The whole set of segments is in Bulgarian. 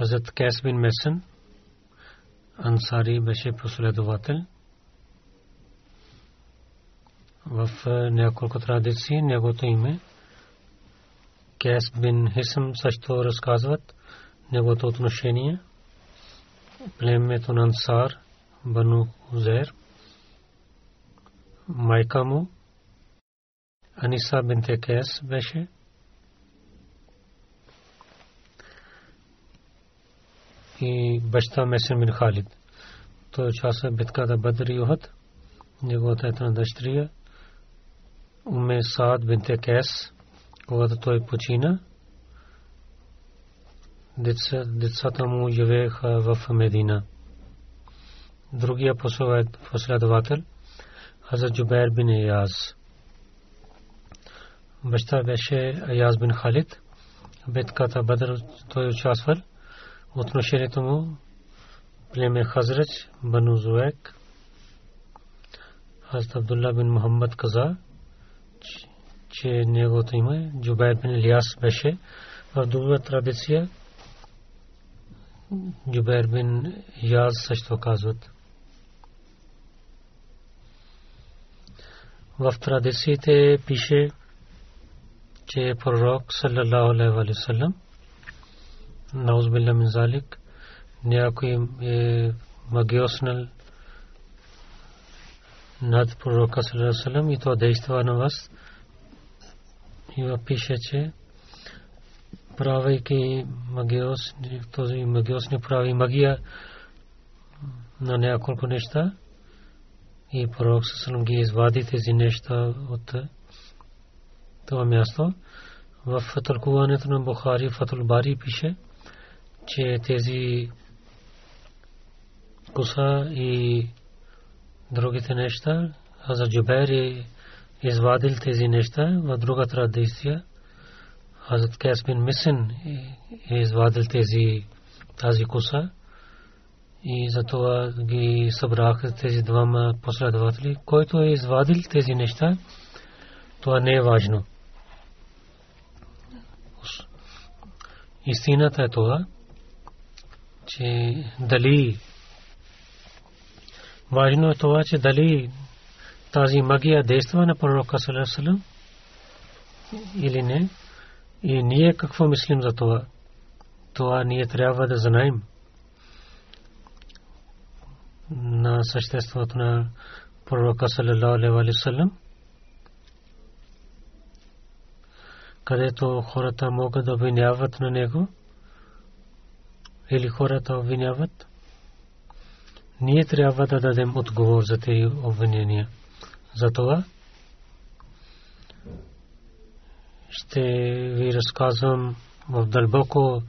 Хазрат Кес бин Месен, Ансари беше последовател. В няколко традиции неговото име Кес бин Хисъм също разказват неговото отношение. Племето на Ансар, Бану Хузер, майка му, Аниса бинте Кес беше. И баща Месен бин Халид. Той участва в битката Бадр и Ухад. Неговата етна дъщеря Уме Саад бинте Кес, когато той почина, децата му живееха в Медина. Другия последовател Хазрат Джубер бин Ияз. Баща беше Аяз бин Халид. Битката Бадр той участвал. Отношението му племе Хазрач, Бану Зуек. Хазрат Абдулла бин Мухаммад каза, че неговото име Джубайр бин Илияс беше в друга традиция. Джубайр бин Яз също казват. В традициите пише, че пророк саллаллаху алейхи ва саллям наузбилля мин залик някой е магиоснал над пророка саллаллаху и то действа на вас и пише, че правейки магиос, този магиос не прави магия на няколко неща и пророк саллаллаху ги извади тези неща от това място. В тълкуването на Бухари Фатул Бари пише, че тези куса и другите неща, а за Джубер е извадил тези неща в друга традиция. Хазрат Кес бин Мисен е извадил тези тази куса и затова ги събраха тези двама последователи. Който е извадил тези неща, това не е важно. Истината е това, че дали важно е това, че дали тази магия действа на пророка Салесалам или не. И ние какво мислим за това? Това ние трябва да знаем на съществото на пророка Салалаху алейхи салам, където хората могат да обвиняват на него или хората обвиняват. Ние трябва да дадем отговор за тези обвинения. Затова ще ви разказвам в дълбоко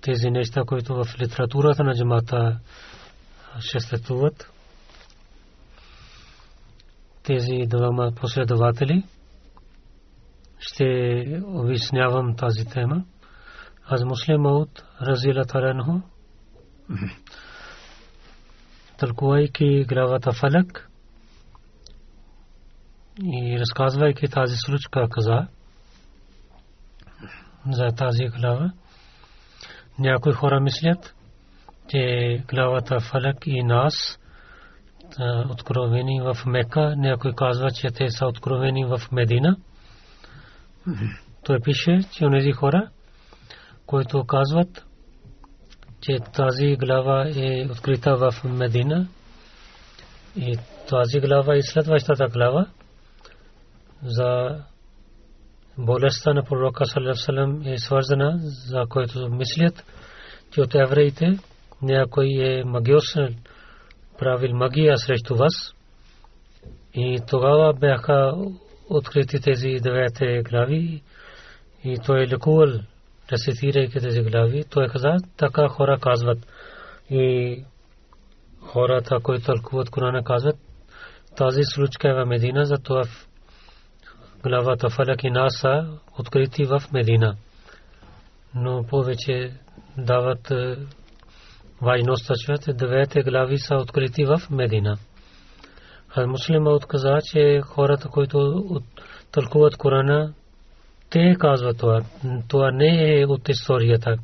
тези неща, които в литературата на джамата съществуват. Тези двама последователи ще обяснявам тази тема. Аз муслим от Разила Таранху, тълкувайки главата Фалак, и разказвайки тази случка каза за тази глава. Някои хора мислят, че главата Фалак и Нас откровени в Мека, някой казва, че те са откровени в Медина. Той пише, че онези хора, които казват, че тази глава е открита в Медина и тази глава и следващата глава за болестта на пророка саллаллаху е свързана, за който мислят, че от евреите някой е магиосен, правил магия срещу вас. И тогава бяха открити тези девете глави и той е лекувал, рецитирайки тези глави. Той каза, така хора казват. И хората, които тълкуват Корана, казват, тази случка е в Медина, затова главата Фалак и Наса открити в Медина. Но повече дават е, важност, че двете глави са открити в Медина. А отказа, че хората, които тълкуват Корана, те казват това. Това не е от историята.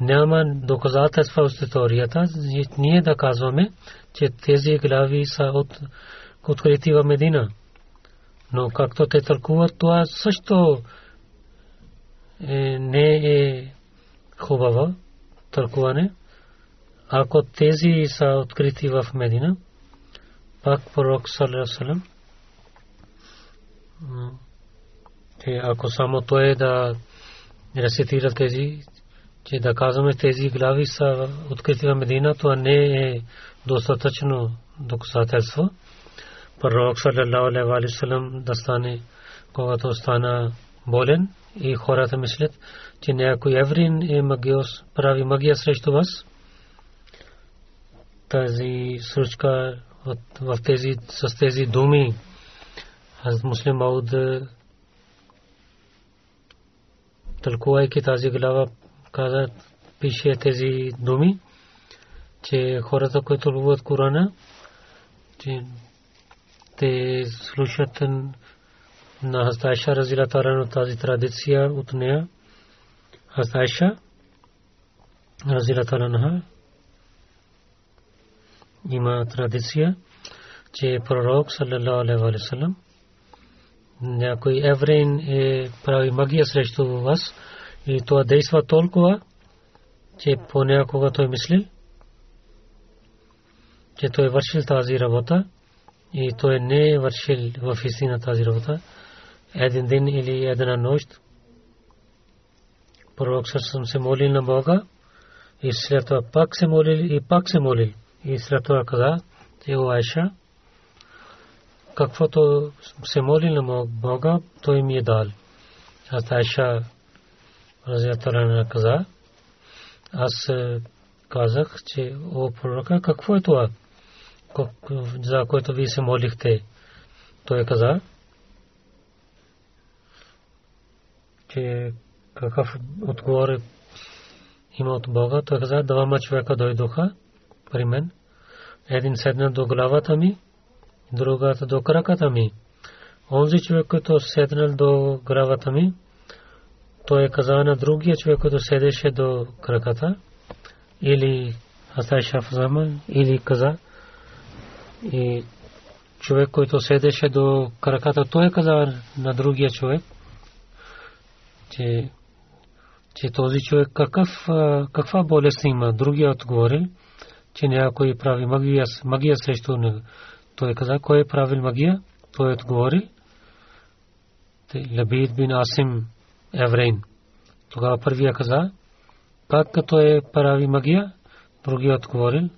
Няма доказателства от историята. Ние да казваме, че тези глави са от открити в Медина. Но както те тълкуват, това също е, не е хубаво тълкуване. Ако тези са открити в Медина, пак пророк Салам, ако само той да рецитира тези, че да казваме тези глави са открити в Медина, това не е достатъчно доказателство. Пророк саллалаху алейхи ва да стане, когато стана болен и хората мислят, че някой еврин е магиос, прави магия срещу вас. Тази случка в тези, с тези думи, аз муслим Мауд тълкувайки тази глава, каза, пише тези думи, че хората, които любят Корана, че те слушат на Хастайша Разила Тарано тази традиция от нея. Хастайша Разила Тарано има традиция, че пророк саллалаху алейхи ва саллям някой еврейн е прави магия срещу вас и това действа толкова, че понякога той мисли, че той е вършил тази работа и той не е вършил в истина тази работа. Един ден или една нощ пророк съм се молил на Бога и след това пак се молил и пак се молил. И след това каза, че Айша, каквото се моли на Бога, той ми е дал. Аз Айша Разиятарана каза, аз е, казах, че о пророка, какво е това, за което ви се молихте? Той каза, че какъв отговор има от Бога. Той каза, двама човека дойдоха при мен. Един седна до главата ми, другата до краката ми. Онзи човек, който седнал до главата ми, той каза на другия човек, който седеше до краката, или Астай Шафзама, или каза, и човек, който седеше до краката, той каза на другия човек, че, че този човек какъв, каква болест има. Другия отговори, че някой прави магия, магия срещу него. Той каза, кой е правил магия? Той отговори, Лабид бин Асим еврейн. Тогава първия каза, как като е прави магия, другия отговорил,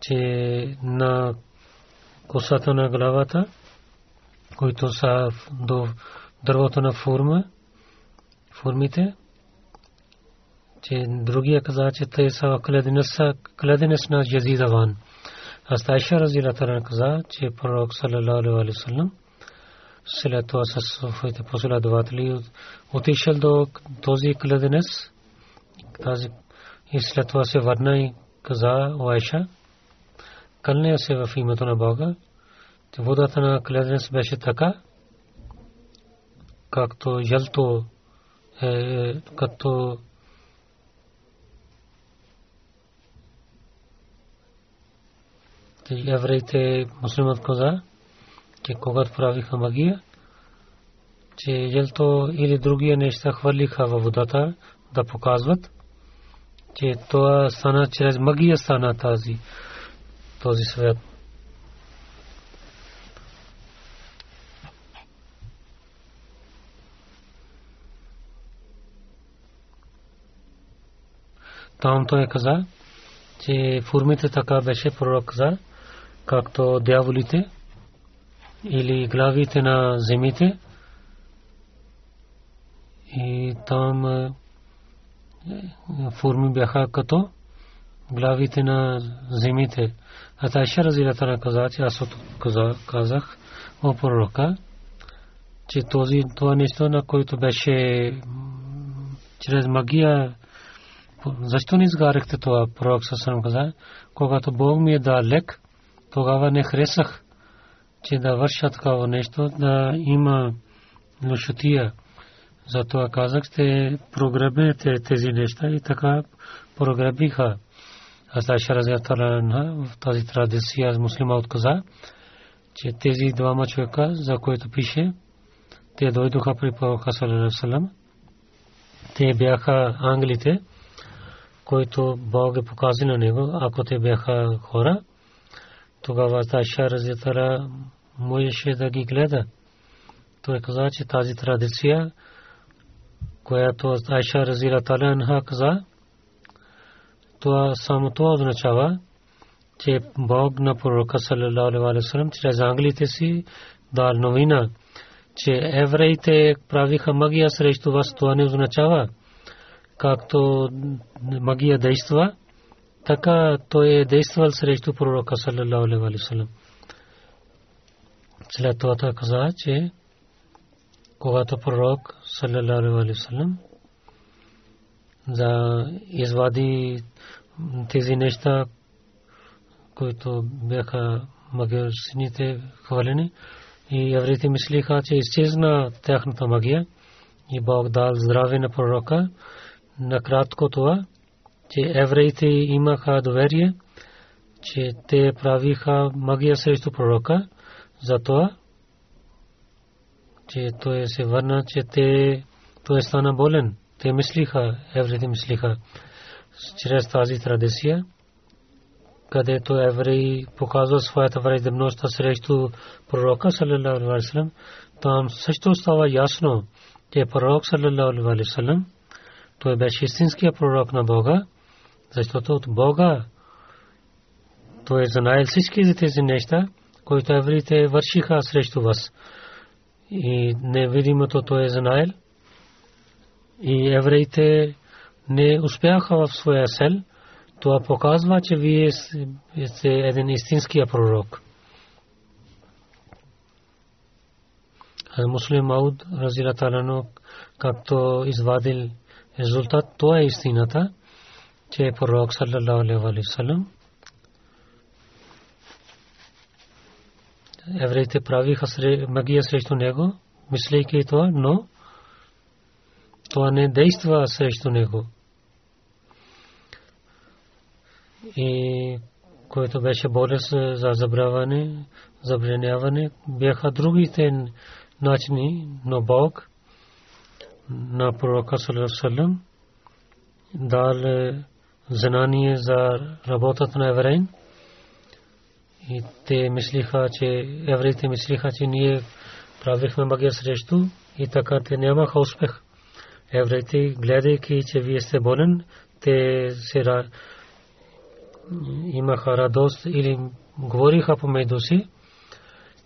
че на косата на главата, които са до дървото на форма, формите, че другия каза, че те са кледенес на Язидаван. Астайша Разила Таран каза, че пророк саллалаху алейhi вассалам след това с своите последователи отишъл до този кледенес тази и след това се върна и каза Айша кълня се в името на Бога че водата на кледенес беше така както жълто е като евреите муслимът каза че когато правиха магия, че елто или другия неща хвърлиха във водата да показват, че това стана чрез магия стана тази, този свят. Там той каза, че формите така беше пророк каза, както дяволите, или главите на земите и там е, форми бяха като главите на земите. А Тайша Разилата каза, че аз казах о пророка, че този, това нещо, на който беше чрез магия, защо не изгарихте това? Пророк Сасрам каза, когато Бог ми е дал лек, тогава не харесах че да вършат такова нещо, да има лошотия. Затова казах, ще прогребете тези неща и така прогребиха. Аз Айша Разиятара в тази традиция с муслима отказа, че тези двама човека, за които пише, те дойдоха при пророка Салам. Те бяха англите, които Бог е покази на него, ако те бяха хора, тогава Айша Разиятара можеше да ги гледа. Той каза, че тази традиция, която Айша Разира Таля каза, това само това означава, че Бог на пророка саллалаху алейхи чрез ангелите си дал новина, че евреите правиха магия срещу вас, това не означава, както магия действа, така той е действал срещу пророка саллалаху алейхи. След това той каза, че когато пророк саллалаху че евреите имаха доверие, че те правиха магия срещу пророка, затова, че той се върна, че те, той стана болен. Те мислиха, евреите мислиха, чрез тази традиция, където евреи показва своята враждебност срещу пророка саллалаху алейхи там също става ясно, че пророк саллалаху алейхи той беше истинския пророк на Бога, защото от Бога той е знаел всички тези неща, които евреите вършиха срещу вас. И невидимото той е знаел. И евреите не успяха в своя сел, това показва, че вие сте един истинския пророк. Муслим Мауд, Разила Талано, както извадил резултат, това е истината, че пророк, саллалаху алейхи ва салlam, евреите правиха магия срещу него, мислейки това, но това не действа срещу него. и който беше болест за забравяне, забраняване, бяха другите начини, но Бог на пророка Салам дал знание за работата на евреин. И те мислиха, че евреите мислиха, че ние правихме магия срещу и така те нямаха успех. Евреите, гледайки, че вие сте болен, те се имаха радост или говориха помежду си,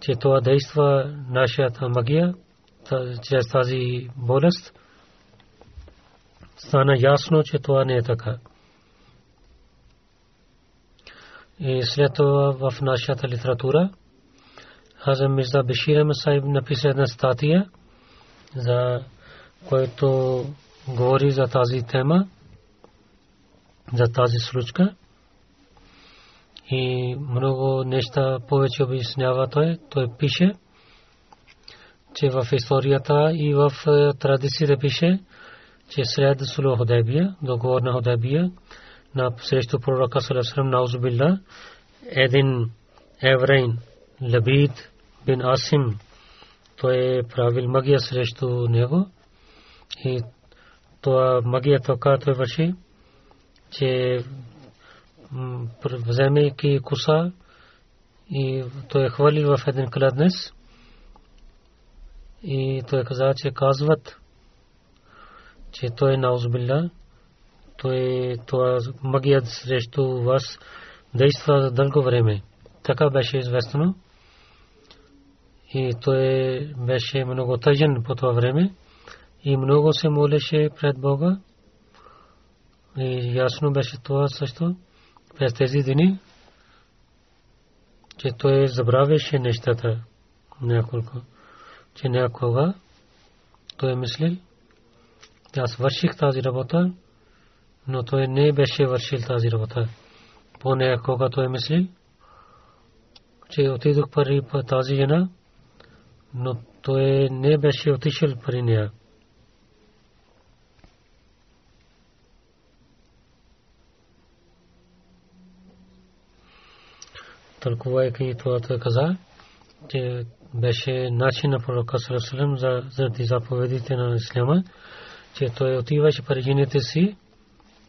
че това действа нашата магия чрез тази болест. Стана ясно, че това не е така. И след това в нашата литература Хазам Мирза Бешир Масайб написа една статия, за който говори за тази тема, за тази случка и много неща повече обяснява той. Той пише, че в историята и в е, традициите пише, че след Суло Худайбия, договор на Худайбия, на срещу пророка Салесрам Наузубилла, един еврейн, Лабид бин Асим, той е правил магия срещу него и това магията, която върши, че вземайки коса и той е хвалил в един кладнес и той каза, че казват, че той наузбилля, той това магия срещу вас действа за дълго време. Така беше известно. И той беше много тъжен по това време и много се молеше пред Бога. И ясно беше това също през тези дни, че той забравяше нещата няколко, че някога той е мислил, аз върших тази работа, но той не беше вършил тази работа. Понякога той е мислил, че отидох пари по тази жена, но той не беше отишъл при нея. тълкувайки това той каза, че беше начин на пророка Сарасалам за заради заповедите на Исляма, че той отиваше при жените си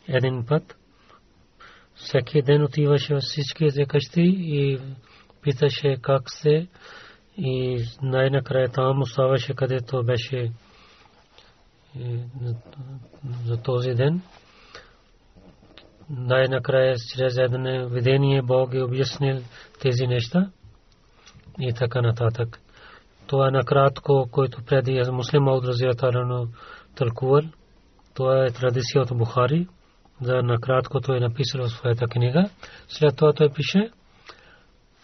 един път. Всеки ден отиваше в всичките къщи и питаше как се и най-накрая там оставаше където беше за този ден. Най-накрая чрез едно видение Бог е обяснил тези неща и така нататък. Това е накратко, който преди муслим от разиятарано тълкувал. Това е традиция от Бухари. За накратко той е написал в своята книга. След това той пише,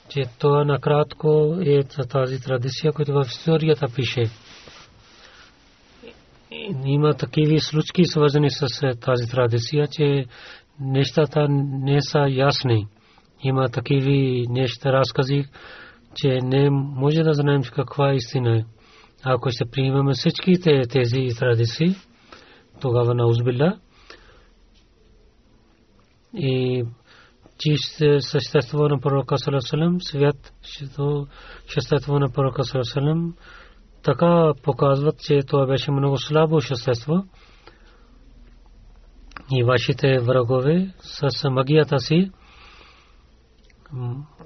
че това накратко е тази традиция, която в историята пише. Има такива случки свързани с тази традиция, че нещата не са ясни. Има такива неща, разкази, че не може да знаем каква е истина. Ако ще приемаме всичките тези традиции, тогава на узбилля и чисто същество на пророка Салесалем, свят същество на пророка Салесалем, така показват, че това беше много слабо същество и вашите врагове с магията си.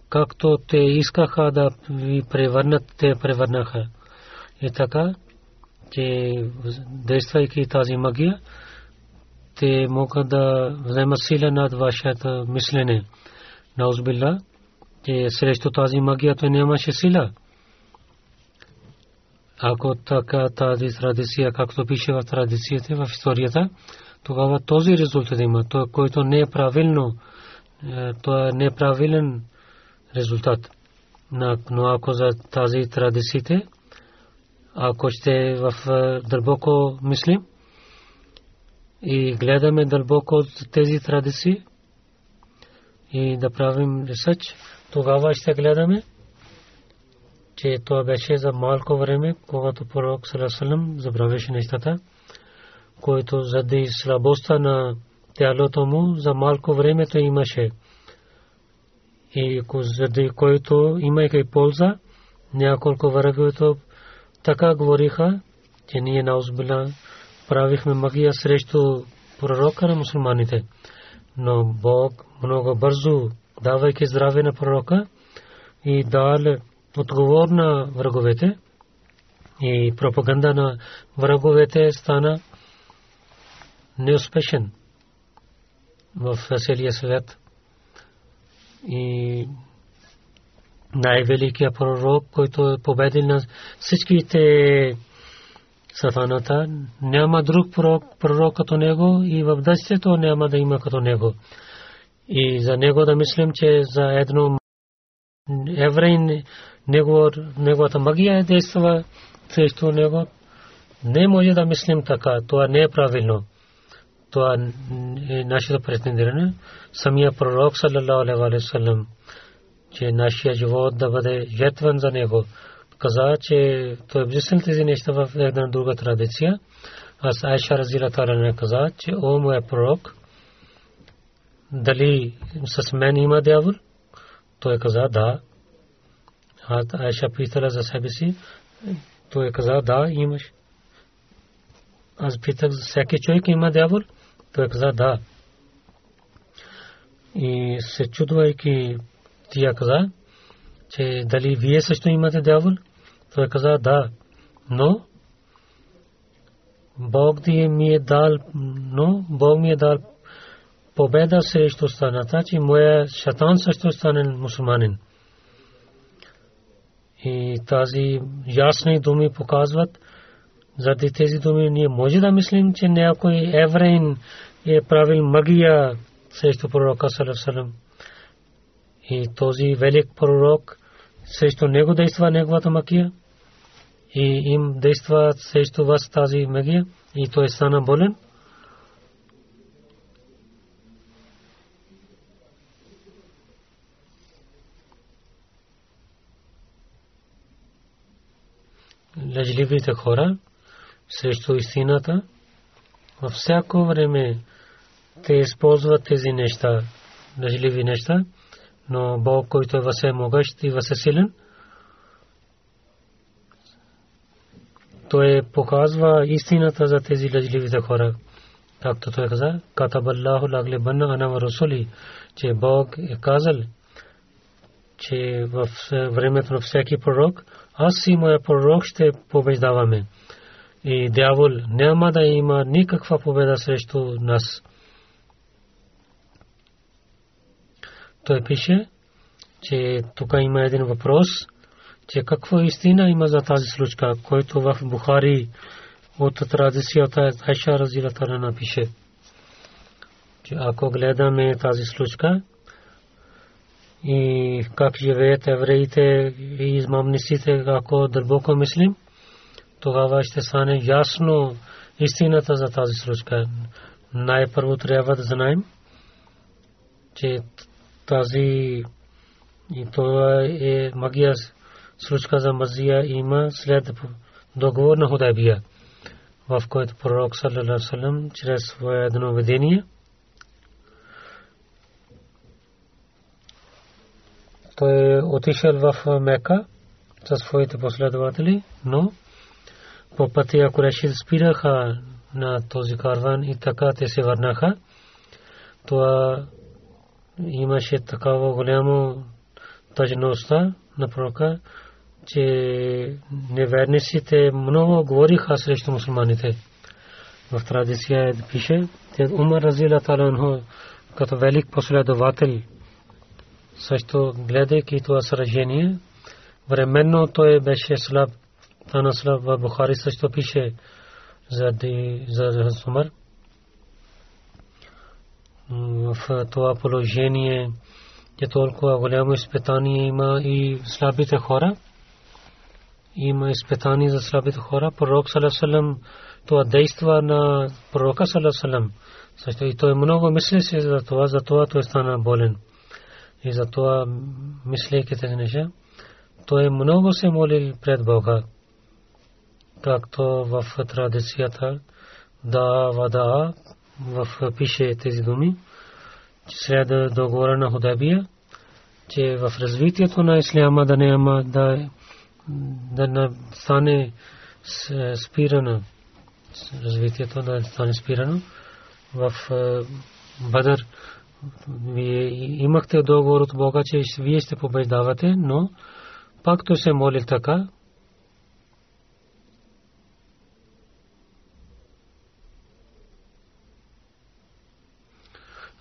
Както те искаха да ви превърнат, те превърнаха. И така, че действайки тази магия, те могат да вземат сила над вашето мислене. Наузбилла, че срещу тази магия той нямаше сила. Ако така тази традиция, както пише в традицията, в историята, тогава този резултат има. Той, който не е правилно, е, това е неправилен резултат. Но ако за тази традициите, ако ще в е, дълбоко мислим и гледаме дълбоко тези традиции и да правим ресърч, тогава ще гледаме, че това беше за малко време, когато пророк Салесалем забравяше нещата, който заради слабостта на тялото му за малко времето имаше. И заради който имайки полза, няколко враговето така говориха, че ние на Узбила правихме магия срещу пророка на мусулманите. Но Бог много бързо, давайки здраве на пророка и дал отговор на враговете и пропаганда на враговете стана неуспешен в целия свят. И най-великият пророк, който е победил на всичките сатаната, няма друг пророк, пророк като него и в дъщето няма да има като него. И за него да мислим, че за едно еврейн неговата магия е действа срещу него. Не може да мислим така. Това не е правилно това е нашето претендиране. Самия пророк саллалаху алейхи че нашия живот да бъде жертван за него. Каза, че той е обяснил тези неща в една друга традиция. Аз Айша Разила Тара не каза, че о моя пророк, дали с мен има дявол? Той каза да. Аз Айша питала за себе си. Той каза да, имаш. Аз питах, всеки човек има дявол? Той каза да. И се чудвайки тия каза, че дали вие също имате дявол? Той каза да. Но Бог ти ми е дал, но Бог ми е дал победа срещу страната, че моя шатан също стане мусулманин. И тази ясни думи показват, заради тези думи ние може да мислим, че някой евреин е правил магия срещу пророка Салам. И този велик пророк срещу него действа неговата магия и им действа срещу вас тази магия и той стана болен. лъжливите хора срещу истината. Във всяко време те използват тези неща, лъжливи неща, но Бог, който е всемогъщ и всесилен, той показва истината за тези лъжливите хора. Както той каза, Катабаллаху лагле банна ана расули, че Бог е казал, че в времето на всеки пророк, аз и моя пророк ще побеждаваме и дявол няма да има никаква победа срещу нас. Той пише, че тук има един въпрос, че какво истина има за тази случка, който в Бухари от традицията Айша Разилата напише. Че ако гледаме тази случка и как живеят евреите и измамниците, ако дълбоко мислим, тогава ще стане ясно истината за тази случка. Най-първо трябва да знаем, че тази и това е магия случка за мазия има след договор на Худайбия, в който пророк саллалаху чрез свое едно видение той е отишъл в Мека със своите последователи, но по пътя Куреши спираха на този карван и така те се върнаха. Това имаше такава голямо тъжността на пророка, че неверниците много говориха срещу мусулманите. В традиция пише, че Умар Разила Таланхо като велик последовател също гледайки това сражение, временно той беше слаб. Тана слаб в Бухари също пише за, за Умар. В това положение че толкова голямо изпитание има и слабите хора. Има изпитание за слабите хора. Пророк Салесалем това действа на пророка Салесалем. Също и той много мисли си за това, за това той стана болен. И за това, мислейки тези неща, той много се молил пред Бога. Както в традицията да вада в пише тези думи след договора на Худабия, че в развитието на исляма да няма да, да не стане спирано, развитието да стане спирано в е, Бадър. Вие имахте договор от Бога, че вие ще побеждавате, но пак той се молил така,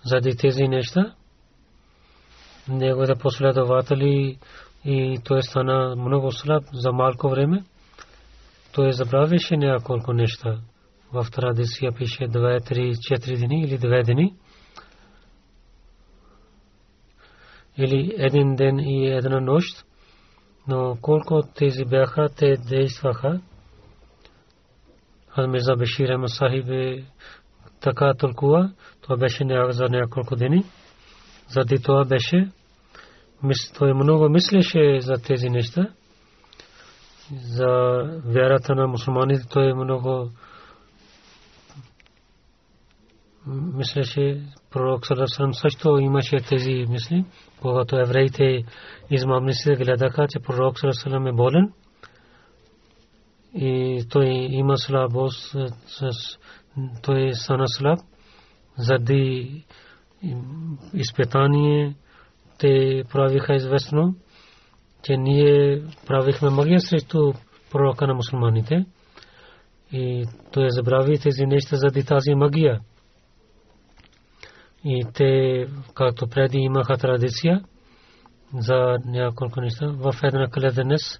заради тези неща. Неговите последователи и той стана много слаб за малко време. Той забравяше няколко неща. В традиция пише 2, 3, 4 дни или 2 дни. Или един ден и една нощ. Но колко тези бяха, те действаха. Хазмирза Бешир Масахиб така толкова, това беше за няколко дни. Заради това беше, той много мислеше за тези неща. За вярата на мусулманите той много мислеше, пророк Саласалам също имаше тези мисли, когато евреите измамниците гледаха, че пророк Саласалам е болен и той има слабост с той е стана слаб заради изпитание те правиха известно, че ние правихме магия срещу пророка на мусулманите и той забрави тези неща заради тази магия. И те, както преди имаха традиция за няколко неща, в една кледенес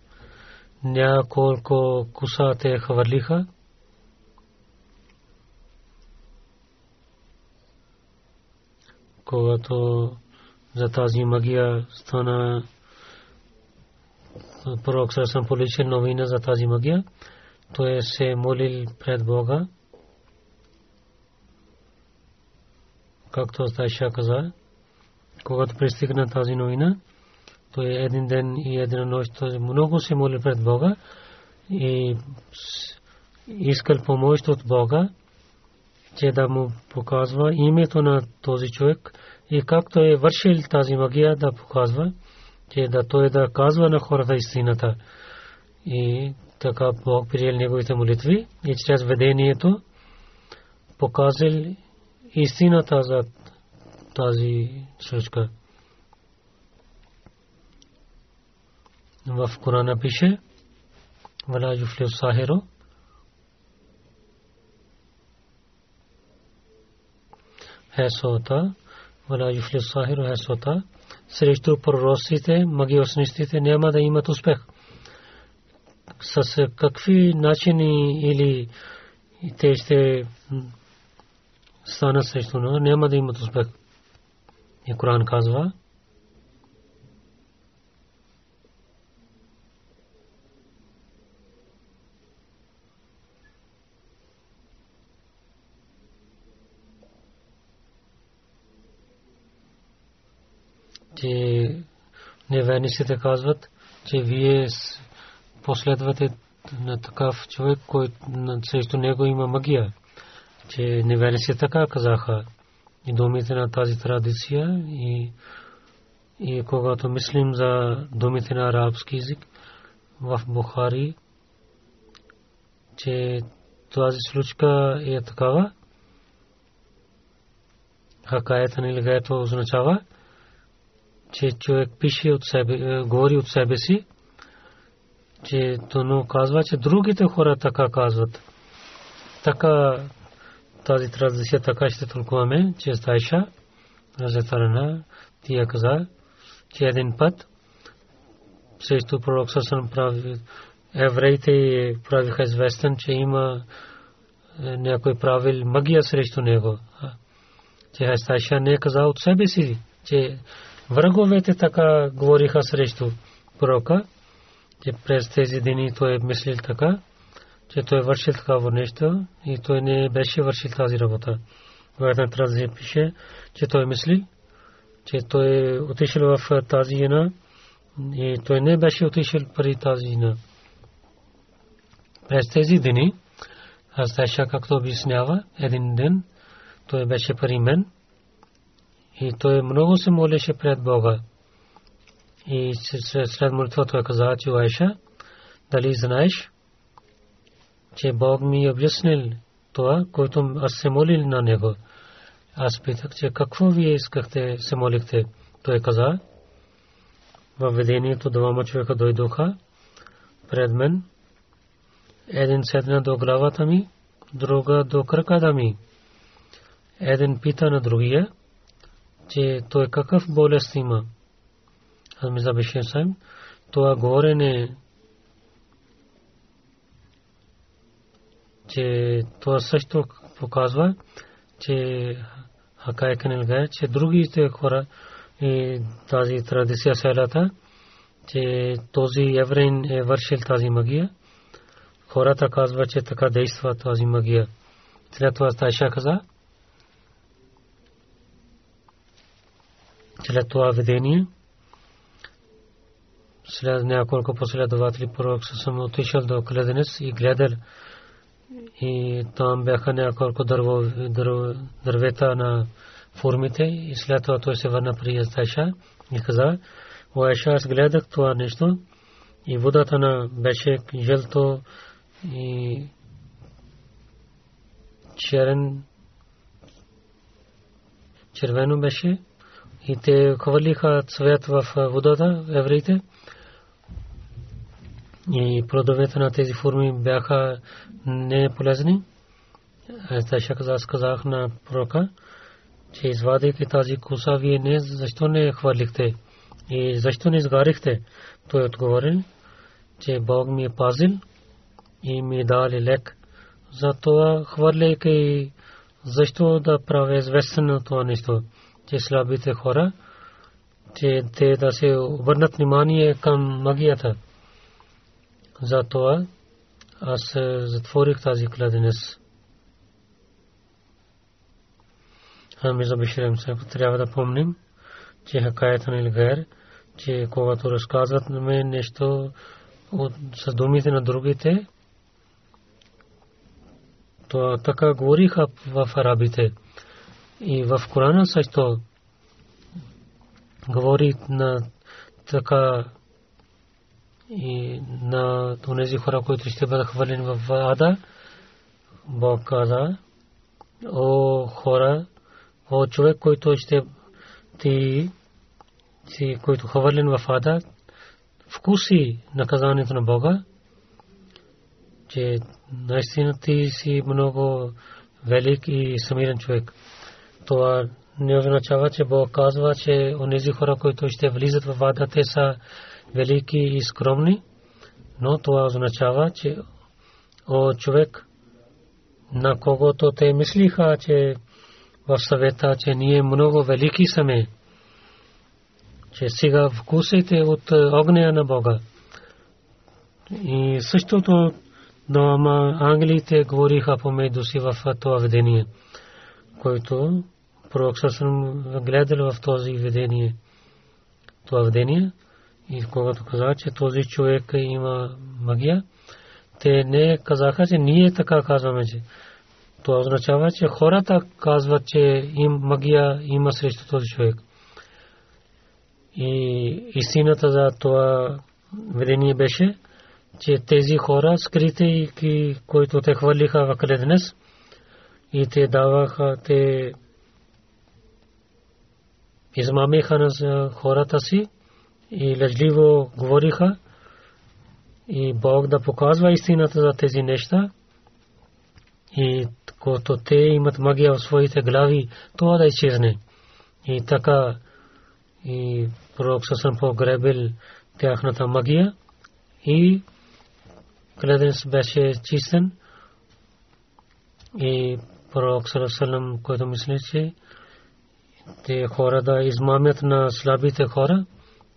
няколко куса те хвърлиха когато за тази магия стана пророк съм получил новина за тази магия, той се молил пред Бога. Както Стайша каза, когато пристигна тази новина, той един ден и една нощ много се молил пред Бога и искал помощ от Бога че да му показва името на този човек и как той е вършил тази магия да показва, че е да той е да казва на хората истината. И така Бог приел неговите молитви и чрез ведението показал истината за тази случка. В Корана пише Вала Жуфлев Сахиро е вала юфли сахир хесота. Срещу пророците, магиоснистите няма да имат успех. С какви начини или те ще станат срещу него, няма да имат успех. И Коран казва, че неверниците казват, че вие последвате на такъв човек, който срещу него има магия. Че неверниците така казаха и думите на тази традиция и, и когато мислим за думите на арабски език в Бухари, че тази случка е такава, хакаята или гайто означава, че човек пише от себе, е, говори от себе си, че то казва, че другите хора така казват. Така тази традиция така ще тълкуваме, че Стайша, Разетарана, тия каза, че един път срещу пророк Сасан прави, евреите правиха известен, че има е, някой правил магия срещу него. Че Стайша не е казал от себе си, че Враговете така говориха срещу пророка, че през тези дни той е мислил така, че той е вършил такава нещо и той не беше вършил тази работа. В една традиция пише, че той мисли, че той е отишъл в тази жена и той не беше отишъл при тази жена. През тези дни, аз Тайша както обяснява, един ден той беше при мен и той много се молеше пред Бога. И след молитва той каза, че Айша, дали знаеш, че Бог ми е обяснил това, което аз се молил на него. Аз питах, че какво вие искахте, се молихте. Той каза, във ведението двама човека дойдоха пред мен. Един седна до главата ми, друга до краката ми. Един пита на другия, че той какъв болест има. Аз ми забеше сам, това говорене, че това също показва, че Хакай Канилгая, че другите хора и тази традиция селата, че този еврейн е вършил тази магия. Хората казват, че така действа тази магия. След това Тайша каза, след това видение, след няколко последователи пророк съм отишъл до Кледенец и гледал. И там бяха няколко дървета на формите и след това той се върна при Язтайша и каза, о Айша, аз гледах това нещо и водата на беше жълто и черен червено беше и те хвърлиха цвят в водата, евреите. И плодовете на тези форми бяха неполезни. Каза, аз казах на пророка, че извадейки тази коса, вие не, защо не хвърлихте и защо не изгарихте? Той отговорил, че Бог ми е пазил и ми дали лек. Затова хвърляйки, защо да правя известно това нещо? Че слабите хора, че те да се обърнат внимание към магията. Затова аз затворих тази кладенец. Ами за Бишрем се трябва да помним, че хакаята на Илгайр, че когато разказват мен нещо с думите на другите, то така говориха в арабите. И в Корана също говори на така и на тези хора, които ще бъдат хвърлени в ада. Бог каза, о хора, о човек, който ще ти, си, който хвърлен в ада, вкуси наказанието на Бога, че наистина ти си много велик и самирен човек това не означава, че Бог казва, че онези хора, които ще влизат в вада, те са велики и скромни, но това означава, че о човек, на когото те мислиха, че в съвета, че ние много велики сме, че сега вкусите от огня на Бога. И същото но англиите говориха помежду си в това видение, което пророк съм гледал в този видение. Това видение и когато каза, че този човек има магия, те не казаха, че ние така казваме, че това означава, че хората казват, че им магия има срещу този човек. И истината за това видение беше, че тези хора, скрити, които те хвърлиха в кледенес, и те даваха, те измамиха на хората си и лъжливо говориха. И Бог да показва истината за тези неща. И когато те имат магия в своите глави, това да изчезне. И така и пророк Сасан погребил тяхната магия. И кледенс беше чистен. И пророк Салам, който мисли, че те хора да измамят на слабите хора,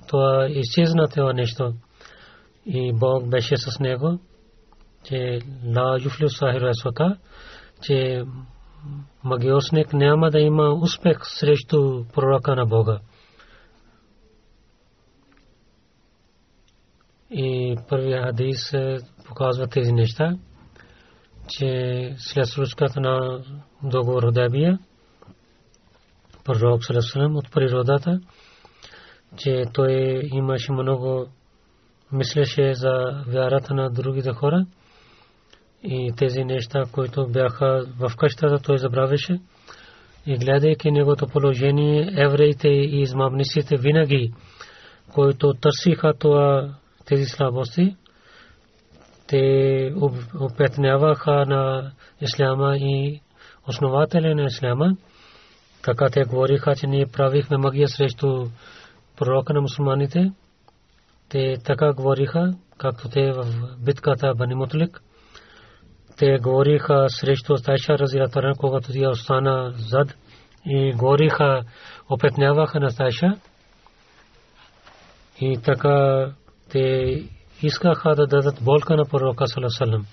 това изчезна това нещо. И Бог беше с него, че ла юфлю сахир есота, че магиосник няма да има успех срещу пророка на Бога. И първият хадис показва тези неща, че след случката на договор Худабия, пророк Салесалам от природата, че той имаше много мислеше за вярата на другите хора и тези неща, които бяха в къщата, той забравяше. И гледайки неговото положение, евреите и измамниците винаги, които търсиха това тези слабости, те опетняваха на исляма и основателя на исляма. Така те говориха, че ние правихме магия срещу пророка на мусулманите. Те така говориха, както те в битката Бани Мутлик. Те говориха срещу Стайша Разиратара, когато тя остана зад и говориха, опетняваха на Стайша. И така те искаха да дадат болка на пророка Салесалам.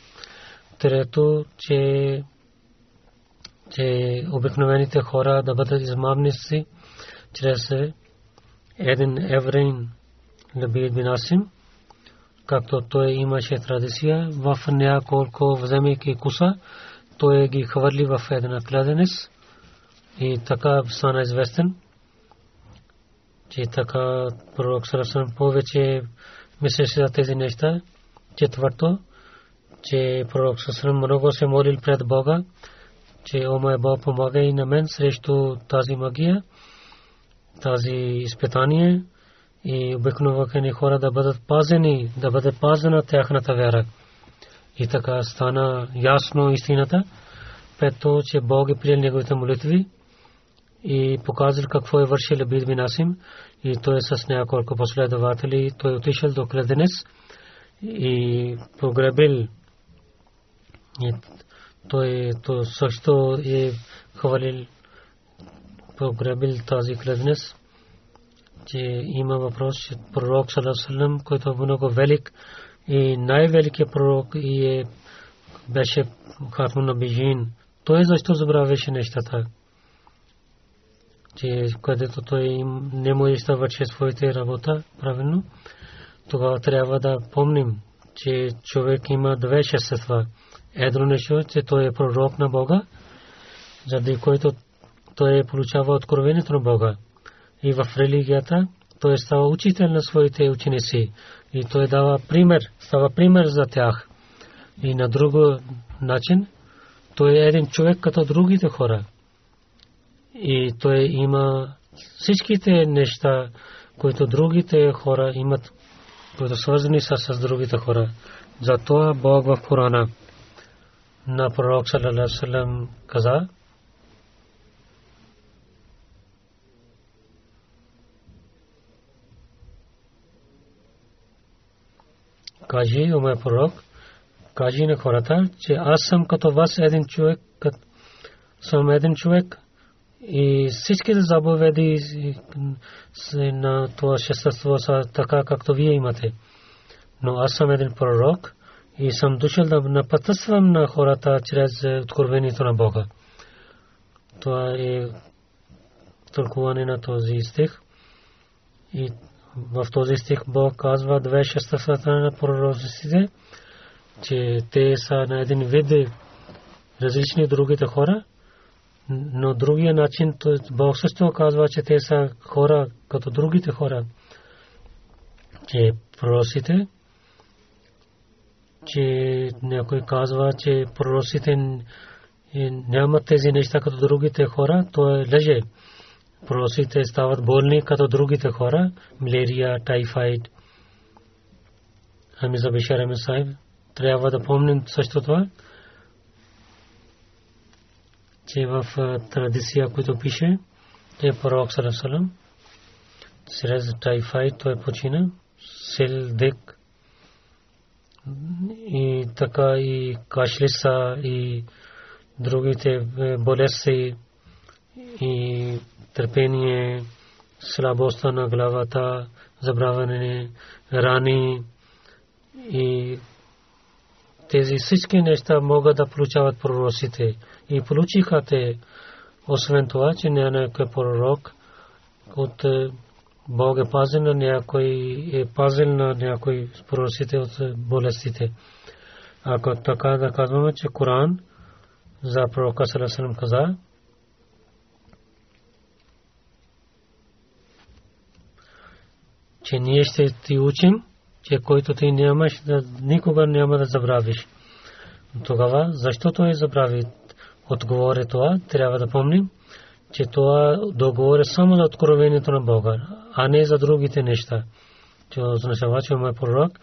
Трето, че че обикновените хора да бъдат измамници чрез един еврейн Лабид бин Асим, както той имаше традиция, в няколко вземайки куса, той ги хвърли в една кладенец и така стана известен, че така пророк Сарасан повече мислеше за тези неща. Четвърто, че пророк Сасрам много се молил пред Бога, че о мой Бог помагай на мен срещу тази магия, тази изпитание и обикноваха хора да бъдат пазени, да бъде пазена тяхната вяра. И така стана ясно истината. Пето, че Бог е приел неговите молитви и показал какво е вършил Лабид бин Асим и той е с няколко последователи. Той е отишъл до Кледенес и погребил. Той то също е хвалил погребил тази Кледенес че има въпрос, че пророк Салам, който е много велик и най-великият пророк и е, беше Хатмун на Бижин. Той защо забравяше нещата? че където той не може да върши своите работа правилно, тогава трябва да помним, че човек има две шестества. Едно нещо, че той е пророк на Бога, заради който той е получава откровението на Бога. И в религията той става учител на своите ученици. И той дава пример, става пример за тях. И на друг начин, той е един човек като другите хора и той има всичките неща, които другите хора имат, които свързани са с другите хора. Затова Бог в Корана на пророк салам каза кажи, о мой пророк, кажи на хората, че аз съм като вас един човек, съм един човек и всичките заповеди на това шестество са така, както вие имате. Но аз съм един пророк, и съм дошъл да напътствам на хората чрез откровението на Бога. Това е тълкуване на този стих. И в този стих Бог казва две шестата на пророците, че те са на един вид различни другите хора, но другия начин Бог също казва, че те са хора като другите хора, че пророците, че някой казва, че пророците нямат тези неща като другите хора, то е лъже проросите стават болни като другите хора, малария, тайфайд. Ами за Бишар Месайб трябва да помним също това, че в традиция, която пише, е пророк Сарасалам, чрез тайфайд той почина, сел дек и така и кашлиса и другите болести и търпение, слабостта на главата, забравяне, рани и тези всички неща могат да получават пророците. И получиха те, освен това, че е някой пророк, от е, Бог е пазил на някой, е пазил на някой пророците от болестите. Ако така да казваме, че Коран за пророка Салесалам каза, че ние ще ти учим, че който ти нямаш, да, никога няма да забравиш. Тогава, защо той забрави? Отговори това, трябва да помним, че това договор е само за откровението на Бога, а не за другите неща. Че означава, че мой пророк,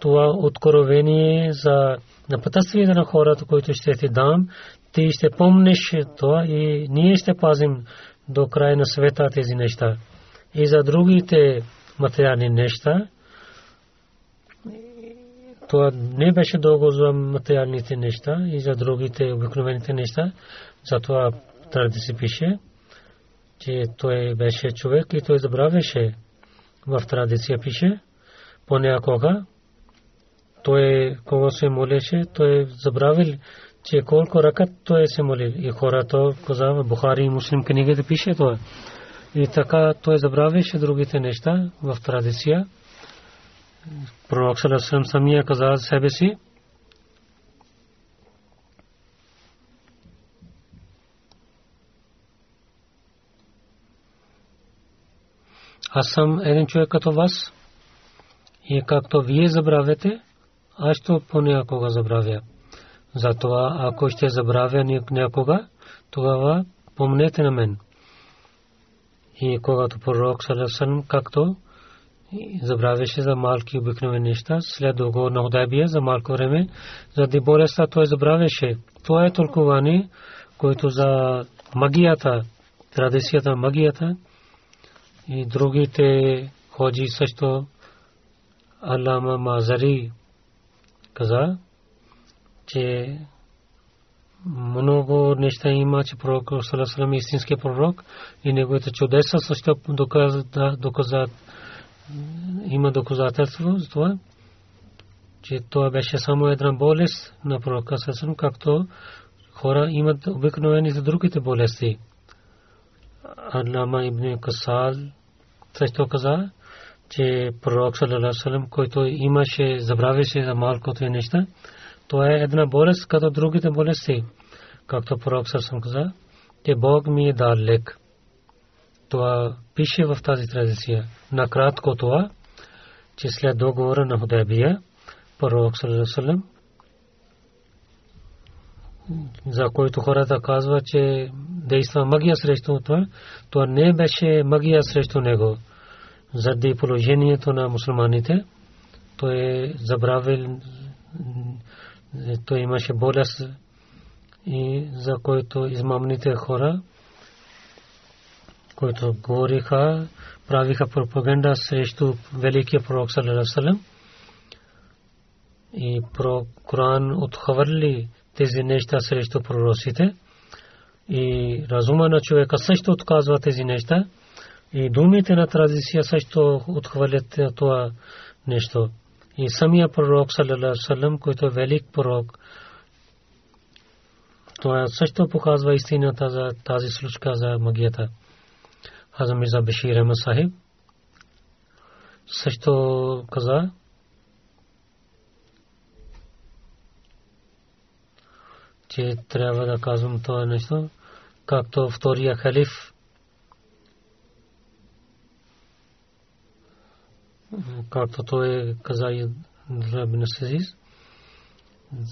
това откровение за напътствие на хората, които ще ти дам, ти ще помниш това и ние ще пазим до края на света тези неща. И за другите материални неща. Това не беше дълго за материалните неща и за другите обикновените неща. Затова трябва се пише, че той беше човек и той забравяше. В традиция пише, понякога той кого се молеше, той забравил, че колко ракът той се молил. И хората казава, Бухари и Муслим книгите пише това. И така той забравяше другите неща в традиция. Пророк Салесалам самия каза за себе си, Аз съм един човек като вас и както вие забравяте, аз ще понякога забравя. Затова ако ще забравя някога, тогава помнете на мен. И когато пророк Салесалам, както забравяше за малки обикновени неща, след договор на Худайбия за малко време, заради болестта той забравяше. Това е тълкование, което за магията, традицията на магията и другите ходжи също Алама Мазари каза, че много неща има, че пророк Салесалам е истински пророк и неговите чудеса също доказат, има доказателство за това, че това беше само една болест на пророка Салесалам, както хора имат обикновени за другите болести. Адлама ибн Касал също каза, че пророк Салесалам, който имаше, забравяше за малкото неща, това е една болест, като другите болести. Както пророк съм каза, че Бог ми е дал лек. Това пише в тази традиция. Накратко това, че след договора на Худайбия, пророк Салесалам, за който хората казва, че действа магия срещу това, това не беше магия срещу него. Заради положението на мусулманите, той е забравил той имаше болест и за който измамните хора, които говориха, правиха пропаганда срещу великия пророк Салалалалалалам. Тези неща срещу пророците и разума на човека също отказва тези неща и думите на традиция също отхвърлят това нещо. И самия пророк, саллалаху който е велик пророк, това също показва истината за тази случка за магията. Хазам Мирза Бешир Ахмад Сахиб също каза, че трябва да казвам това нещо, както втория халиф. Както той каза и Рабин Сазиз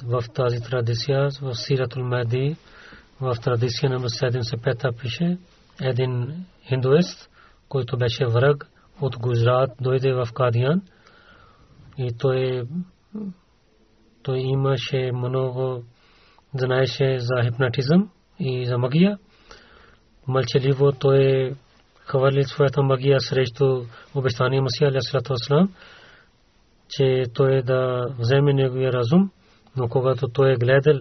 в тази традиция в Сиратул Мади в традиция на 75 пише един хиндуист който беше враг от Гуджрат дойде в Кадиян и той той имаше много знаеше за хипнотизъм и за магия. Мълчаливо той хвърли своята магия срещу обещания Масия Аслам, че той да вземе неговия разум, но когато той е гледал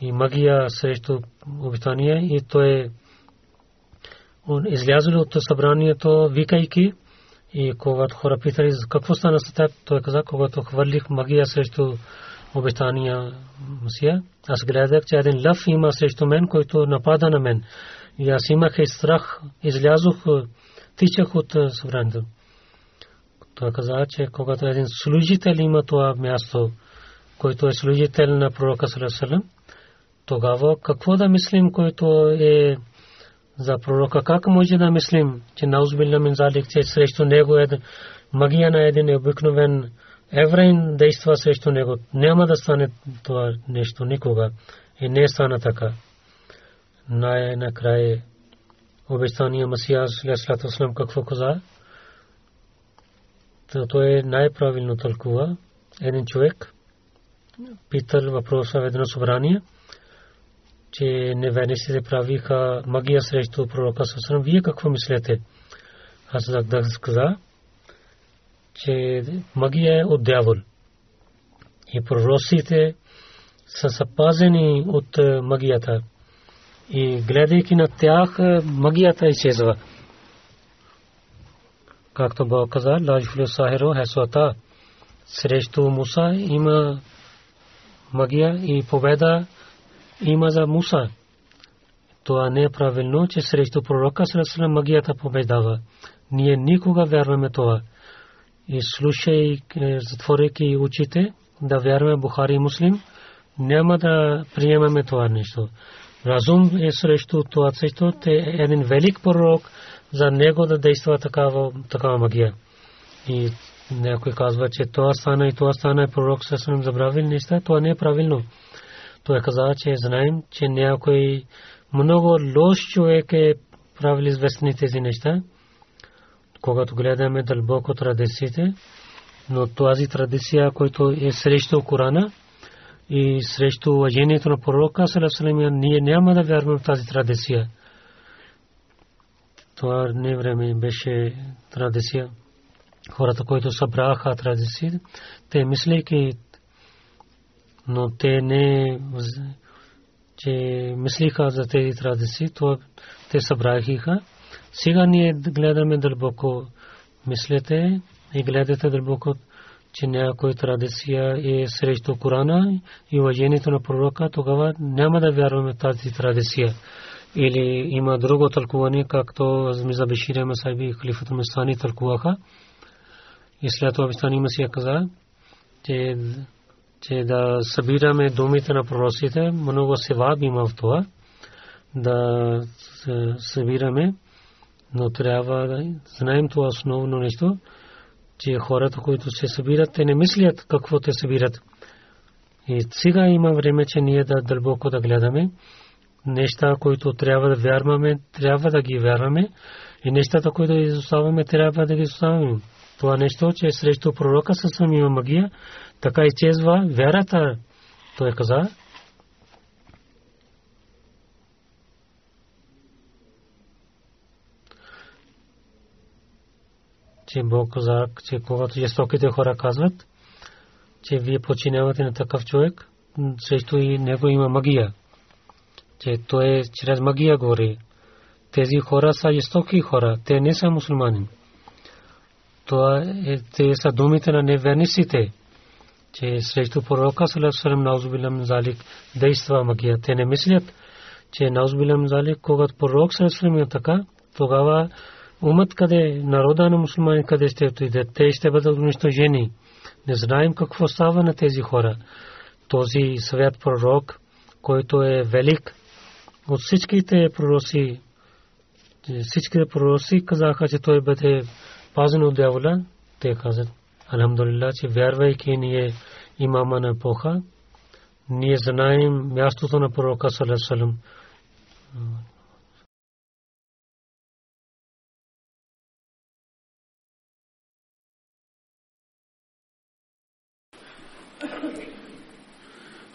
и магия срещу обещания и той он излязъл от събранието, викайки, и когато хора питали какво стана с теб, той каза, когато хвърлих магия срещу обещания Масия. Аз гледах, че един лъв има срещу мен, който напада на мен. И аз имах и страх, излязох, тичах от събранието. Той каза, че когато един служител има това място, който е служител на пророка Салесалем, тогава какво да мислим, който е за пророка, как може да мислим, че наузбилля мин залик, че срещу него е магия на един обикновен еврейн действа срещу него. Няма да стане това нещо никога. И не стана така. Най-накрая обещания Масия Слам какво каза? То е най-правилно тълкува. Един човек питал въпроса в едно събрание, че неверниците правиха магия срещу пророка Сасрам. Вие какво мислите? Аз да каза, че магия е от дявол. И пророците са запазени от е, магията. И гледайки на тях, е, магията изчезва. Както Бог каза, Ладжфулю Сахиро Хесуата срещу Муса има магия и победа има за Муса. Това не е правилно, че срещу пророка Сарасалам магията побеждава. Ние никога вярваме това и слушай, е, затворяйки очите, да вярваме Бухари и Муслим, няма да приемаме това нещо. Разум е срещу това, защото е един велик пророк, за него да действа такава, такава магия. И някой казва, че това стана и това стана и пророк се съм забравил неща, това не е правилно. Той каза, че знаем, че някой много лош човек е правил известни тези неща когато гледаме дълбоко традициите, но тази традиция, която е срещу Корана и срещу уважението на пророка, ние няма да вярваме в тази традиция. Това не време беше традиция. Хората, които събраха традиции, те мислейки, но те не че мислиха за тези традиции, то те събраха сега ние гледаме дълбоко, мислете и гледате дълбоко, че някой традиция е срещу Корана и уважението на пророка, тогава няма да вярваме тази традиция. Или има друго тълкуване, както Миза Бешир Масайби и Халифата Мастани тълкуваха. И след това Бистани Масия каза, че, че да събираме думите на пророците, много севаб има в това, да събираме но трябва да знаем това основно нещо, че хората, които се събират, те не мислят какво те събират. И сега има време, че ние да дълбоко да гледаме неща, които трябва да вярваме, трябва да ги вярваме и нещата, които изоставяме, трябва да ги изоставяме. Това нещо, че срещу пророка със има магия, така изчезва вярата. Той каза, че Бог каза, че когато жестоките хора казват, че вие починявате на такъв човек, срещу и него има магия. Че той е чрез магия говори. Тези хора са жестоки хора, те не са мусулмани. Това е, те са думите на неверниците, че срещу пророка Салесалем Наузубилам Залик действа магия. Те не мислят, че Наузубилам Залик, когато пророк Салесалем е така, тогава умът къде, народа на мусулмани къде ще отидат, те ще бъдат унищожени. Не знаем какво става на тези хора. Този свят пророк, който е велик, от всичките пророци, всичките пророци казаха, че той бъде пазен от дявола, те казват, Алхамдулилlah, че вярвайки ние имама на епоха, ние знаем мястото на пророка Салесалам.